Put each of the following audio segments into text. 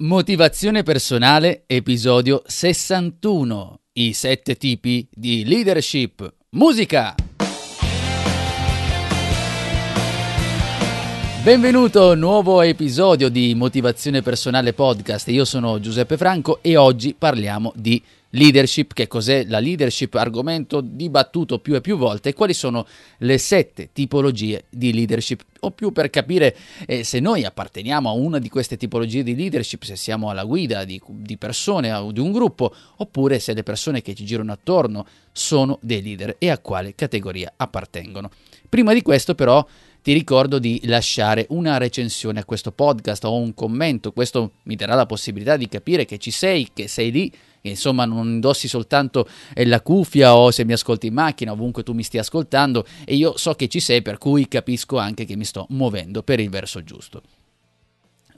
Motivazione personale, episodio 61. I sette tipi di leadership. Musica! Benvenuto a un nuovo episodio di Motivazione Personale Podcast. Io sono Giuseppe Franco e oggi parliamo di leadership. Che cos'è la leadership? Argomento dibattuto più e più volte. Quali sono le sette tipologie di leadership? O più per capire eh, se noi apparteniamo a una di queste tipologie di leadership, se siamo alla guida di, di persone o di un gruppo, oppure se le persone che ci girano attorno sono dei leader e a quale categoria appartengono. Prima di questo però ti ricordo di lasciare una recensione a questo podcast o un commento, questo mi darà la possibilità di capire che ci sei, che sei lì, insomma non indossi soltanto eh, la cuffia o se mi ascolti in macchina, ovunque tu mi stia ascoltando e io so che ci sei, per cui capisco anche che mi sto muovendo per il verso giusto.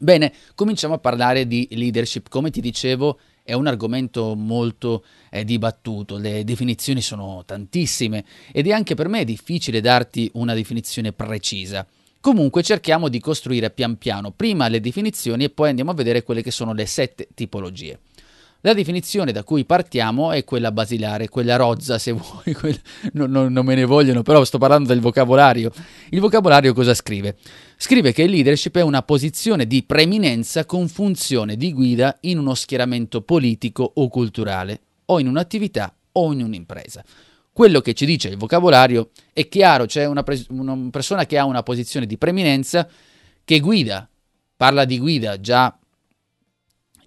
Bene, cominciamo a parlare di leadership. Come ti dicevo, è un argomento molto eh, dibattuto, le definizioni sono tantissime ed è anche per me difficile darti una definizione precisa. Comunque cerchiamo di costruire pian piano prima le definizioni e poi andiamo a vedere quelle che sono le sette tipologie. La definizione da cui partiamo è quella basilare, quella rozza se vuoi, quella... non, non, non, me ne vogliono, però sto parlando del vocabolario. Il vocabolario cosa scrive? Scrive che il leadership è una posizione di preeminenza con funzione di guida in uno schieramento politico o culturale, o in un'attività o in un'impresa. Quello che ci dice il vocabolario è chiaro, c'è una, pres- una persona che ha una posizione di preeminenza che guida, parla di guida già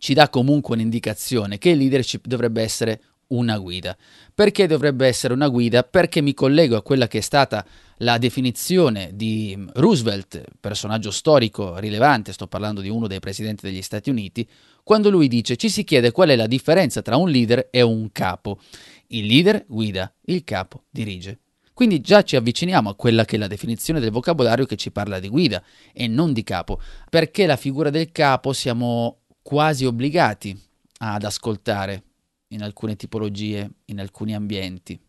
ci dà comunque un'indicazione che il leadership dovrebbe essere una guida. Perché dovrebbe essere una guida? Perché mi collego a quella che è stata la definizione di Roosevelt, personaggio storico rilevante, sto parlando di uno dei presidenti degli Stati Uniti, quando lui dice ci si chiede qual è la differenza tra un leader e un capo. Il leader guida, il capo dirige. Quindi già ci avviciniamo a quella che è la definizione del vocabolario che ci parla di guida e non di capo, perché la figura del capo siamo quasi obbligati ad ascoltare in alcune tipologie, in alcuni ambienti.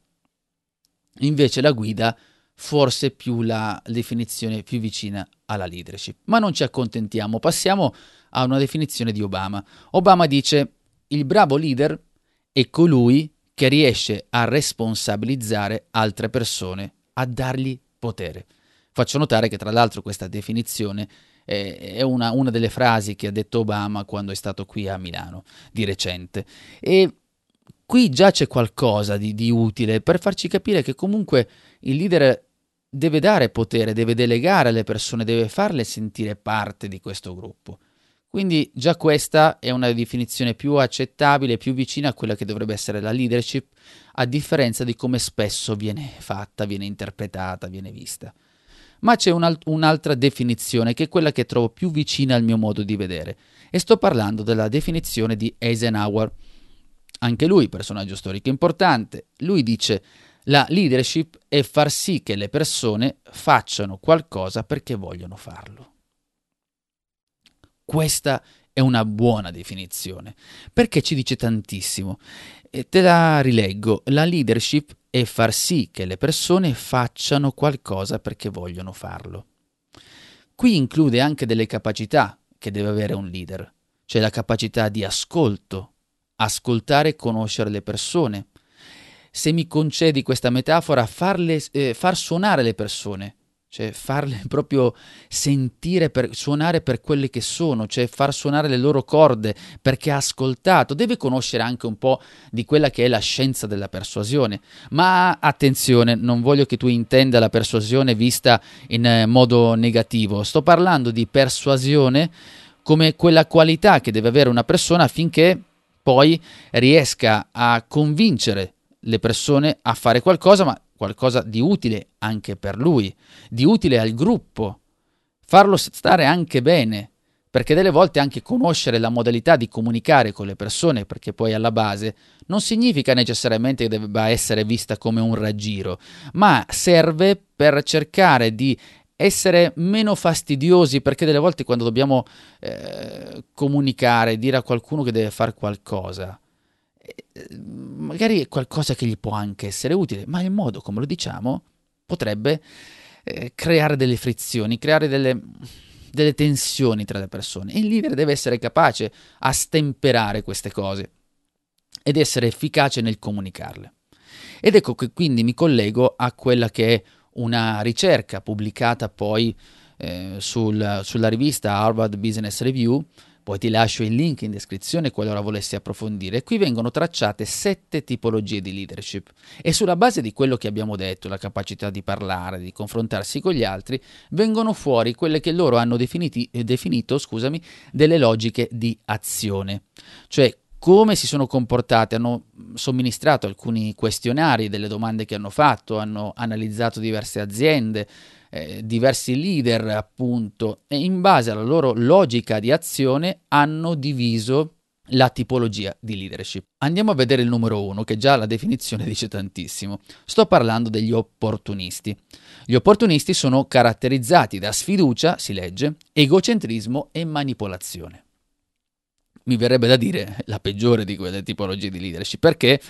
Invece la guida forse più la definizione più vicina alla leadership. Ma non ci accontentiamo, passiamo a una definizione di Obama. Obama dice il bravo leader è colui che riesce a responsabilizzare altre persone, a dargli potere. Faccio notare che tra l'altro questa definizione è una, una, delle frasi che ha detto Obama quando è stato qui a Milano di recente. E qui già c'è qualcosa di, di utile per farci capire che comunque il leader deve dare potere, deve delegare alle persone, deve farle sentire parte di questo gruppo. Quindi già questa è una definizione più accettabile, più vicina a quella che dovrebbe essere la leadership, a differenza di come spesso viene fatta, viene interpretata, viene vista ma c'è un'altra definizione che è quella che trovo più vicina al mio modo di vedere e sto parlando della definizione di Eisenhower. Anche lui, personaggio storico importante, lui dice la leadership è far sì che le persone facciano qualcosa perché vogliono farlo. Questa è una buona definizione perché ci dice tantissimo. E te la rileggo. La leadership e far sì che le persone facciano qualcosa perché vogliono farlo. Qui include anche delle capacità che deve avere un leader, cioè la capacità di ascolto, ascoltare e conoscere le persone. Se mi concedi questa metafora, farle, eh, far suonare le persone, cioè farle proprio sentire, per, suonare per quelle che sono, cioè far suonare le loro corde perché ha ascoltato, deve conoscere anche un po' di quella che è la scienza della persuasione, ma attenzione, non voglio che tu intenda la persuasione vista in eh, modo negativo, sto parlando di persuasione come quella qualità che deve avere una persona affinché poi riesca a convincere le persone a fare qualcosa, ma qualcosa di utile anche per lui, di utile al gruppo, farlo stare anche bene, perché delle volte anche conoscere la modalità di comunicare con le persone, perché poi alla base non significa necessariamente che debba essere vista come un raggiro, ma serve per cercare di essere meno fastidiosi perché delle volte quando dobbiamo eh, comunicare, dire a qualcuno che deve fare qualcosa, magari è qualcosa che gli può anche essere utile, ma il modo come lo diciamo potrebbe eh, creare delle frizioni, creare delle, delle tensioni tra le persone. il leader deve essere capace a stemperare queste cose ed essere efficace nel comunicarle. Ed ecco che quindi mi collego a quella che è una ricerca pubblicata poi eh, sul, sulla rivista Harvard Business Review poi ti lascio il link in descrizione qualora volessi approfondire. Qui vengono tracciate sette tipologie di leadership e sulla base di quello che abbiamo detto, la capacità di parlare, di confrontarsi con gli altri, vengono fuori quelle che loro hanno definiti, eh, definito scusami, delle logiche di azione. Cioè come si sono comportate, hanno somministrato alcuni questionari delle domande che hanno fatto, hanno analizzato diverse aziende, eh, diversi leader appunto e in base alla loro logica di azione hanno diviso la tipologia di leadership. Andiamo a vedere il numero uno, che già la definizione dice tantissimo. Sto parlando degli opportunisti. Gli opportunisti sono caratterizzati da sfiducia, si legge, egocentrismo e manipolazione. Mi verrebbe da dire la peggiore di quelle tipologie di leadership, perché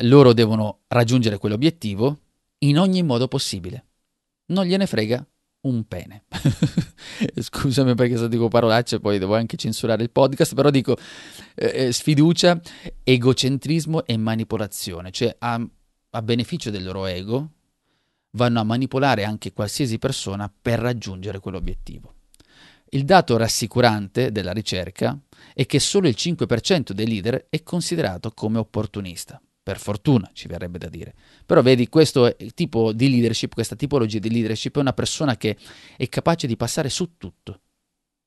loro devono raggiungere quell'obiettivo in ogni modo possibile non gliene frega un pene. Scusami perché se dico parolacce poi devo anche censurare il podcast, però dico eh, eh, sfiducia, egocentrismo e manipolazione, cioè a, a beneficio del loro ego vanno a manipolare anche qualsiasi persona per raggiungere quell'obiettivo. Il dato rassicurante della ricerca è che solo il 5% dei leader è considerato come opportunista per fortuna ci verrebbe da dire. Però vedi, questo tipo di leadership, questa tipologia di leadership è una persona che è capace di passare su tutto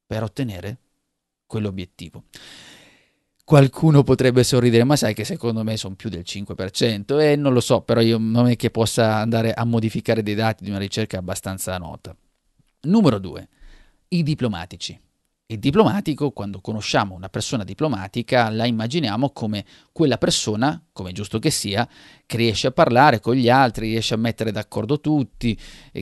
per ottenere quell'obiettivo. Qualcuno potrebbe sorridere, ma sai che secondo me sono più del 5% e non lo so, però io non è che possa andare a modificare dei dati di una ricerca abbastanza nota. Numero 2. I diplomatici. Il diplomatico, quando conosciamo una persona diplomatica, la immaginiamo come quella persona, come giusto che sia, che riesce a parlare con gli altri, riesce a mettere d'accordo tutti,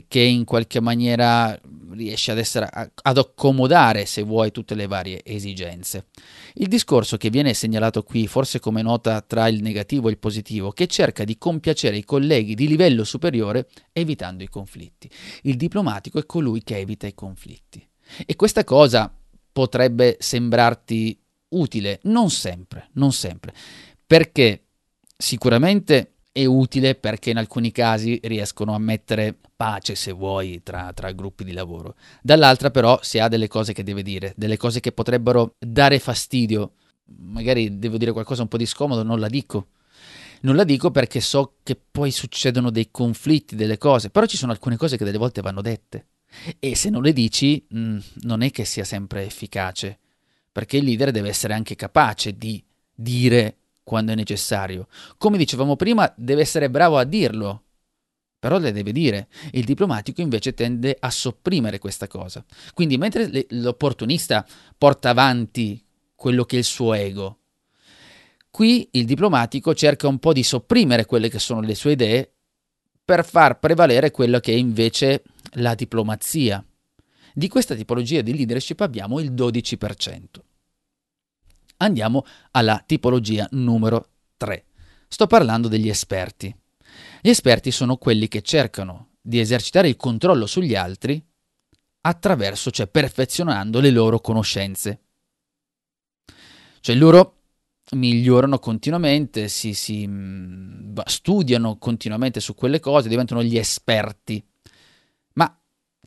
che in qualche maniera riesce ad, essere, ad accomodare, se vuoi, tutte le varie esigenze. Il discorso che viene segnalato qui, forse come nota tra il negativo e il positivo, che cerca di compiacere i colleghi di livello superiore evitando i conflitti. Il diplomatico è colui che evita i conflitti. E questa cosa potrebbe sembrarti utile, non sempre, non sempre, perché sicuramente è utile perché in alcuni casi riescono a mettere pace, se vuoi, tra, tra, gruppi di lavoro. Dall'altra però si ha delle cose che deve dire, delle cose che potrebbero dare fastidio. Magari devo dire qualcosa un po' di scomodo, non la dico. Non la dico perché so che poi succedono dei conflitti, delle cose, però ci sono alcune cose che delle volte vanno dette. E se non le dici, mh, mm, non è che sia sempre efficace, perché il leader deve essere anche capace di dire quando è necessario. Come dicevamo prima, deve essere bravo a dirlo, però le deve dire. Il diplomatico invece tende a sopprimere questa cosa. Quindi mentre l'opportunista porta avanti quello che è il suo ego, qui il diplomatico cerca un po' di sopprimere quelle che sono le sue idee per far prevalere quello che è invece la diplomazia. Di questa tipologia di leadership abbiamo il 12%. Andiamo alla tipologia numero 3. Sto parlando degli esperti. Gli esperti sono quelli che cercano di esercitare il controllo sugli altri attraverso, cioè perfezionando le loro conoscenze. Cioè loro migliorano continuamente, si, si mm, studiano continuamente su quelle cose, diventano gli esperti.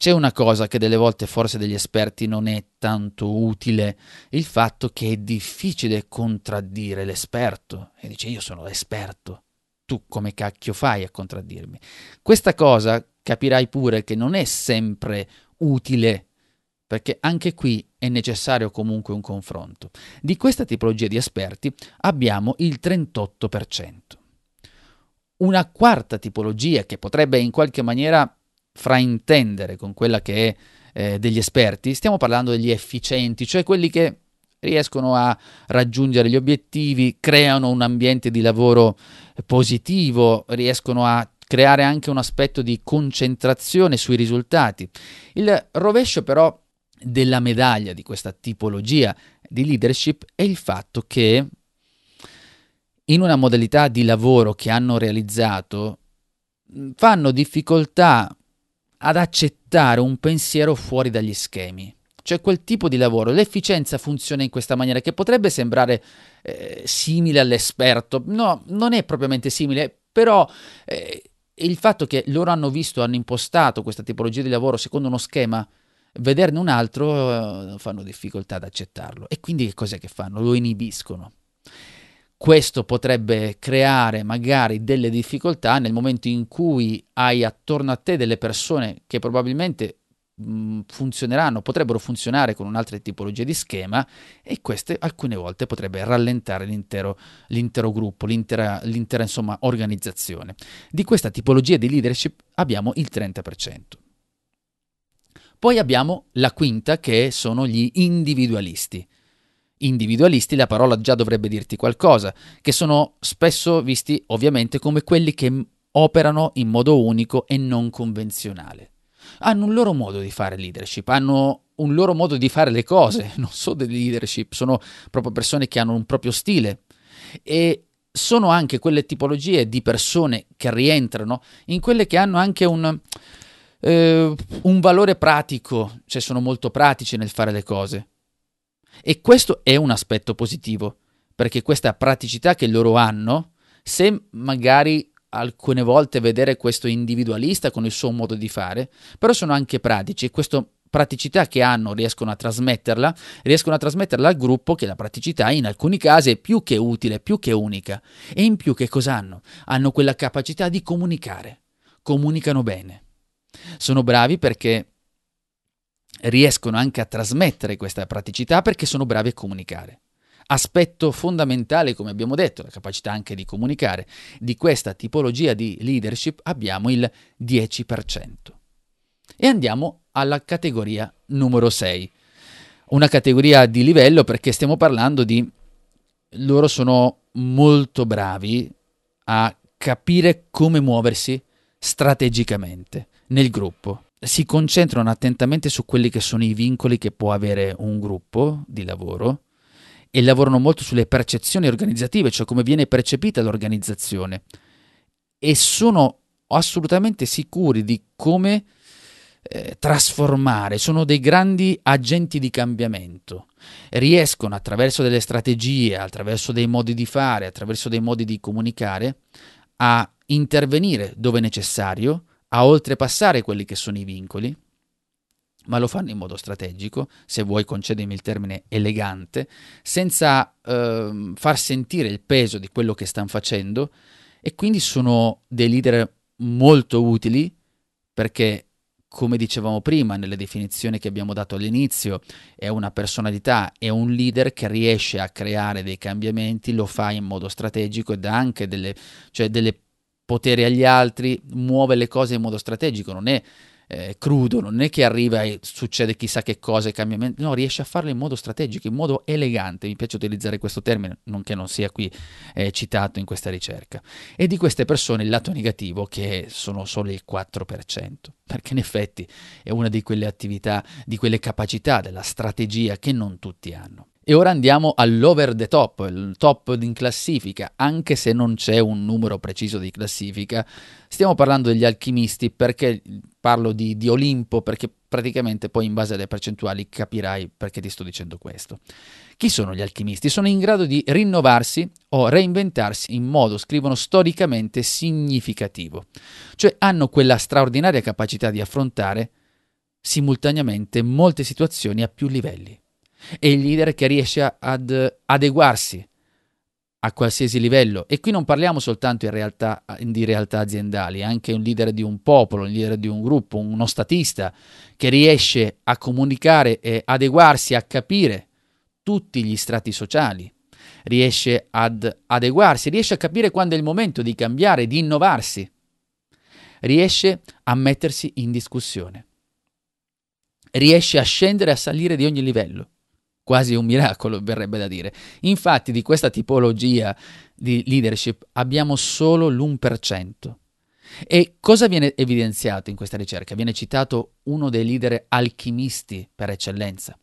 C'è una cosa che delle volte forse degli esperti non è tanto utile, il fatto che è difficile contraddire l'esperto e dice io sono l'esperto, tu come cacchio fai a contraddirmi? Questa cosa capirai pure che non è sempre utile perché anche qui è necessario comunque un confronto. Di questa tipologia di esperti abbiamo il 38%. Una quarta tipologia che potrebbe in qualche maniera fraintendere con quella che è eh, degli esperti, stiamo parlando degli efficienti, cioè quelli che riescono a raggiungere gli obiettivi, creano un ambiente di lavoro positivo, riescono a creare anche un aspetto di concentrazione sui risultati. Il rovescio però della medaglia di questa tipologia di leadership è il fatto che in una modalità di lavoro che hanno realizzato fanno difficoltà ad accettare un pensiero fuori dagli schemi. Cioè quel tipo di lavoro, l'efficienza funziona in questa maniera che potrebbe sembrare eh, simile all'esperto, no, non è propriamente simile, però eh, il fatto che loro hanno visto, hanno impostato questa tipologia di lavoro secondo uno schema, vederne un altro eh, fanno difficoltà ad accettarlo e quindi che cos'è che fanno? Lo inibiscono. Questo potrebbe creare magari delle difficoltà nel momento in cui hai attorno a te delle persone che probabilmente mh, funzioneranno, potrebbero funzionare con un'altra tipologia di schema e queste alcune volte potrebbe rallentare l'intero, l'intero gruppo, l'intera, l'intera insomma, organizzazione. Di questa tipologia di leadership abbiamo il 30%. Poi abbiamo la quinta che sono gli individualisti. Individualisti, la parola già dovrebbe dirti qualcosa, che sono spesso visti ovviamente come quelli che operano in modo unico e non convenzionale. Hanno un loro modo di fare leadership, hanno un loro modo di fare le cose, non sono delle leadership, sono proprio persone che hanno un proprio stile. E sono anche quelle tipologie di persone che rientrano in quelle che hanno anche un, eh, un valore pratico, cioè sono molto pratici nel fare le cose. E questo è un aspetto positivo, perché questa praticità che loro hanno, se magari alcune volte vedere questo individualista con il suo modo di fare, però sono anche pratici e questa praticità che hanno riescono a trasmetterla, riescono a trasmetterla al gruppo che la praticità in alcuni casi è più che utile, più che unica. E in più che cosa hanno? Hanno quella capacità di comunicare, comunicano bene. Sono bravi perché riescono anche a trasmettere questa praticità perché sono bravi a comunicare. Aspetto fondamentale, come abbiamo detto, la capacità anche di comunicare, di questa tipologia di leadership abbiamo il 10%. E andiamo alla categoria numero 6. Una categoria di livello perché stiamo parlando di loro sono molto bravi a capire come muoversi strategicamente nel gruppo. Si concentrano attentamente su quelli che sono i vincoli che può avere un gruppo di lavoro e lavorano molto sulle percezioni organizzative, cioè come viene percepita l'organizzazione. E sono assolutamente sicuri di come eh, trasformare, sono dei grandi agenti di cambiamento. Riescono attraverso delle strategie, attraverso dei modi di fare, attraverso dei modi di comunicare a intervenire dove necessario a oltrepassare quelli che sono i vincoli, ma lo fanno in modo strategico, se vuoi concedimi il termine elegante, senza eh, far sentire il peso di quello che stanno facendo e quindi sono dei leader molto utili perché come dicevamo prima nelle definizioni che abbiamo dato all'inizio, è una personalità, è un leader che riesce a creare dei cambiamenti, lo fa in modo strategico e dà anche delle, cioè delle potere agli altri, muove le cose in modo strategico, non è eh, crudo, non è che arriva e succede chissà che cosa e cambiamenti, no, riesce a farlo in modo strategico, in modo elegante, mi piace utilizzare questo termine, nonché non sia qui eh, citato in questa ricerca. E di queste persone il lato negativo che sono solo il 4%, perché in effetti è una di quelle attività, di quelle capacità della strategia che non tutti hanno. E ora andiamo all'over the top, il top in classifica, anche se non c'è un numero preciso di classifica. Stiamo parlando degli alchimisti perché parlo di, di Olimpo, perché praticamente poi in base alle percentuali capirai perché ti sto dicendo questo. Chi sono gli alchimisti? Sono in grado di rinnovarsi o reinventarsi in modo, scrivono, storicamente significativo. Cioè hanno quella straordinaria capacità di affrontare simultaneamente molte situazioni a più livelli è il leader che riesce ad adeguarsi a qualsiasi livello. E qui non parliamo soltanto realtà, di realtà aziendali, anche un leader di un popolo, un leader di un gruppo, uno statista che riesce a comunicare e adeguarsi, a capire tutti gli strati sociali, riesce ad adeguarsi, riesce a capire quando è il momento di cambiare, di innovarsi, riesce a mettersi in discussione riesce a scendere e a salire di ogni livello. Quasi un miracolo, verrebbe da dire. Infatti, di questa tipologia di leadership abbiamo solo l'1%. E cosa viene evidenziato in questa ricerca? Viene citato uno dei leader alchimisti per eccellenza.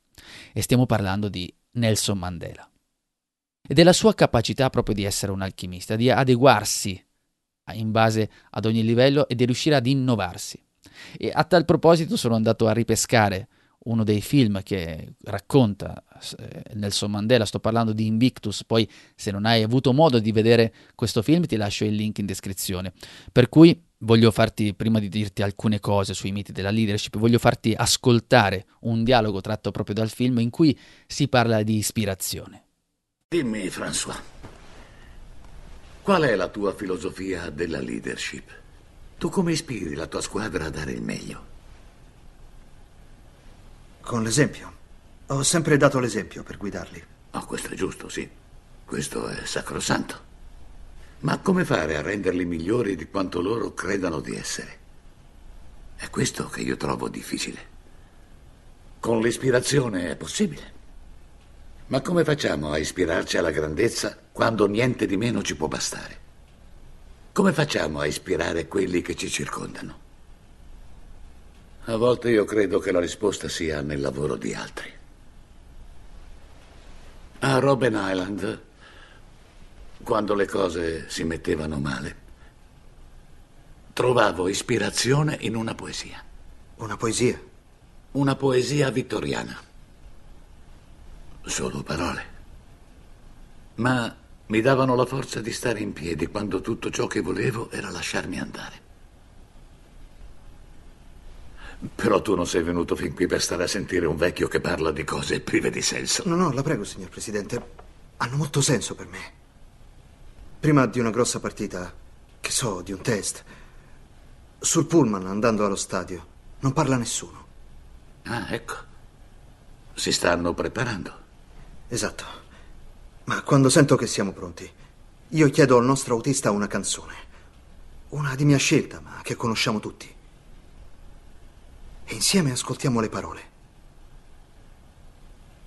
E stiamo parlando di Nelson Mandela. E della sua capacità proprio di essere un alchimista, di adeguarsi in base ad ogni livello e di riuscire ad innovarsi. E a tal proposito sono andato a ripescare uno dei film che racconta eh, Nelson Mandela, sto parlando di Invictus, poi se non hai avuto modo di vedere questo film ti lascio il link in descrizione. Per cui voglio farti, prima di dirti alcune cose sui miti della leadership, voglio farti ascoltare un dialogo tratto proprio dal film in cui si parla di ispirazione. Dimmi, François, qual è la tua filosofia della leadership? Tu come ispiri la tua squadra a dare il meglio? Con l'esempio. Ho sempre dato l'esempio per guidarli. Oh, questo è giusto, sì. Questo è sacrosanto. Ma come fare a renderli migliori di quanto loro credano di essere? È questo che io trovo difficile. Con l'ispirazione è possibile. Ma come facciamo a ispirarci alla grandezza quando niente di meno ci può bastare? Come facciamo a ispirare quelli che ci circondano? A volte io credo che la risposta sia nel lavoro di altri. A Robben Island, quando le cose si mettevano male, trovavo ispirazione in una poesia. Una poesia? Una poesia vittoriana. Solo parole. Ma mi davano la forza di stare in piedi quando tutto ciò che volevo era lasciarmi andare. Però tu non sei venuto fin qui per stare a sentire un vecchio che parla di cose prive di senso. No, no, la prego, signor Presidente. Hanno molto senso per me. Prima di una grossa partita, che so, di un test, sul pullman andando allo stadio, non parla nessuno. Ah, ecco. Si stanno preparando. Esatto. Ma quando sento che siamo pronti, io chiedo al nostro autista una canzone. Una di mia scelta, ma che conosciamo tutti e insieme ascoltiamo le parole.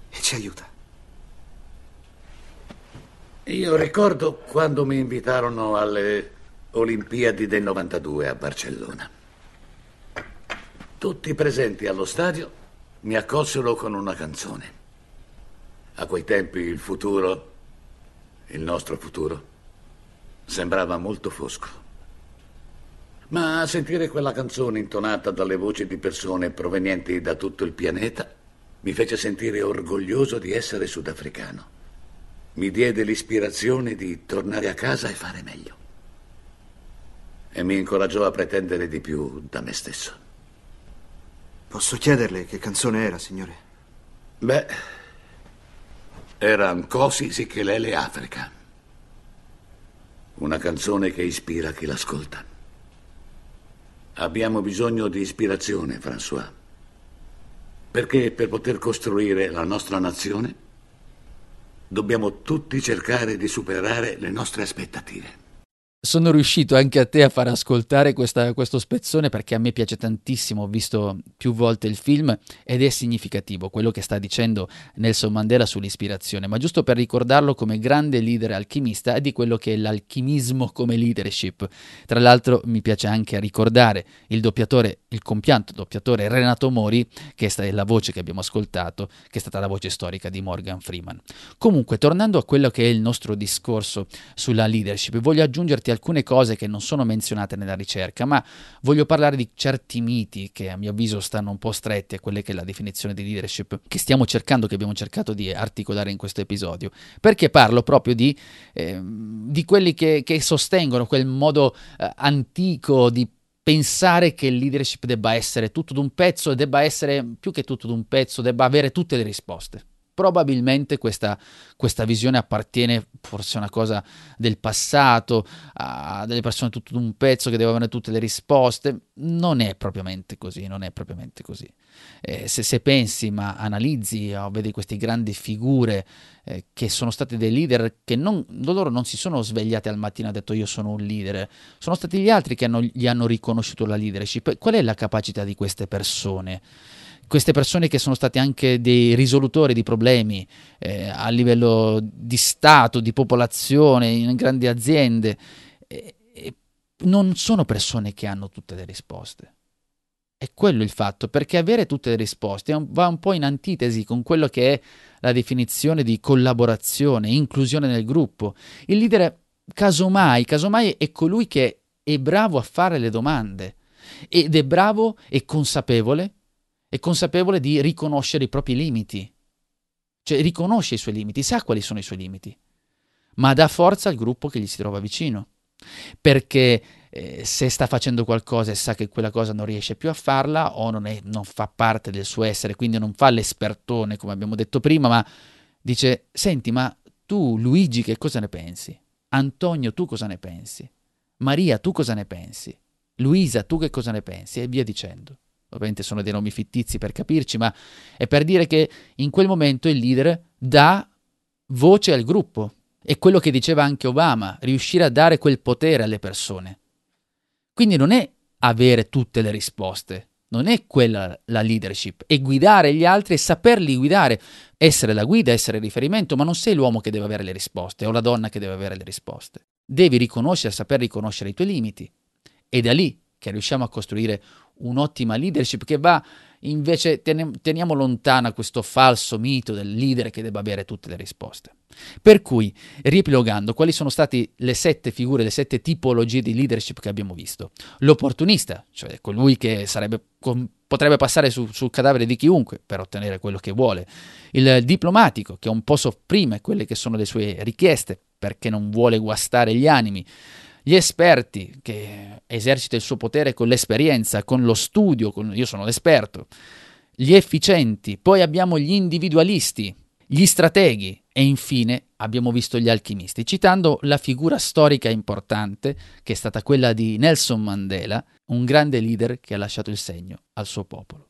E ci aiuta. Io ricordo quando mi invitarono alle Olimpiadi del 92 a Barcellona. Tutti presenti allo stadio mi accolsero con una canzone. A quei tempi il futuro, il nostro futuro, sembrava molto fosco. Ma sentire quella canzone intonata dalle voci di persone provenienti da tutto il pianeta mi fece sentire orgoglioso di essere sudafricano. Mi diede l'ispirazione di tornare a casa e fare meglio. E mi incoraggiò a pretendere di più da me stesso. Posso chiederle che canzone era, signore? Beh, era Nkosi Sikelele Africa. Una canzone che ispira chi l'ascolta. Abbiamo bisogno di ispirazione, François. Perché per poter costruire la nostra nazione dobbiamo tutti cercare di superare le nostre aspettative sono riuscito anche a te a far ascoltare questa, questo spezzone perché a me piace tantissimo, ho visto più volte il film ed è significativo quello che sta dicendo Nelson Mandela sull'ispirazione, ma giusto per ricordarlo come grande leader alchimista e di quello che è l'alchimismo come leadership. Tra l'altro mi piace anche ricordare il doppiatore, il compianto doppiatore Renato Mori, che è la voce che abbiamo ascoltato, che è stata la voce storica di Morgan Freeman. Comunque, tornando a quello che è il nostro discorso sulla leadership, voglio aggiungerti alcune cose che non sono menzionate nella ricerca, ma voglio parlare di certi miti che a mio avviso stanno un po' stretti a quelle che è la definizione di leadership che stiamo cercando, che abbiamo cercato di articolare in questo episodio, perché parlo proprio di, eh, di quelli che, che, sostengono quel modo eh, antico di pensare che il leadership debba essere tutto d'un pezzo e debba essere più che tutto d'un pezzo, debba avere tutte le risposte. Probabilmente questa, questa visione appartiene forse a una cosa del passato, a delle persone tutto d'un pezzo che devono avere tutte le risposte. Non è propriamente così, non è propriamente così. Eh, se, se, pensi, ma analizzi o vedi queste grandi figure eh, che sono state dei leader che non, loro non si sono svegliati al mattino e hanno detto io sono un leader, sono stati gli altri che hanno, gli hanno riconosciuto la leadership. Qual è la capacità di queste persone? Queste persone che sono stati anche dei risolutori di problemi eh, a livello di Stato, di popolazione, in grandi aziende, eh, non sono persone che hanno tutte le risposte. È quello il fatto, perché avere tutte le risposte va un po' in antitesi con quello che è la definizione di collaborazione, inclusione nel gruppo. Il leader, casomai, casomai è colui che è bravo a fare le domande ed è bravo e consapevole è consapevole di riconoscere i propri limiti. Cioè riconosce i suoi limiti, sa quali sono i suoi limiti, ma dà forza al gruppo che gli si trova vicino. Perché eh, se sta facendo qualcosa e sa che quella cosa non riesce più a farla o non, è, non fa parte del suo essere, quindi non fa l'espertone come abbiamo detto prima, ma dice, senti, ma tu Luigi che cosa ne pensi? Antonio tu cosa ne pensi? Maria tu cosa ne pensi? Luisa tu che cosa ne pensi? E via dicendo ovviamente sono dei nomi fittizi per capirci, ma è per dire che in quel momento il leader dà voce al gruppo. È quello che diceva anche Obama, riuscire a dare quel potere alle persone. Quindi non è avere tutte le risposte, non è quella la leadership, è guidare gli altri e saperli guidare, essere la guida, essere il riferimento, ma non sei l'uomo che deve avere le risposte o la donna che deve avere le risposte. Devi riconoscere, saper riconoscere i tuoi limiti. E da lì che riusciamo a costruire un'ottima leadership che va invece teniamo lontana questo falso mito del leader che debba avere tutte le risposte. Per cui, riepilogando, quali sono state le sette figure, le sette tipologie di leadership che abbiamo visto? L'opportunista, cioè colui che sarebbe, potrebbe passare su, sul cadavere di chiunque per ottenere quello che vuole. Il diplomatico, che un po' sopprime quelle che sono le sue richieste perché non vuole guastare gli animi gli esperti che esercita il suo potere con l'esperienza, con lo studio, con, io sono l'esperto, gli efficienti, poi abbiamo gli individualisti, gli strateghi e infine abbiamo visto gli alchimisti, citando la figura storica importante che è stata quella di Nelson Mandela, un grande leader che ha lasciato il segno al suo popolo.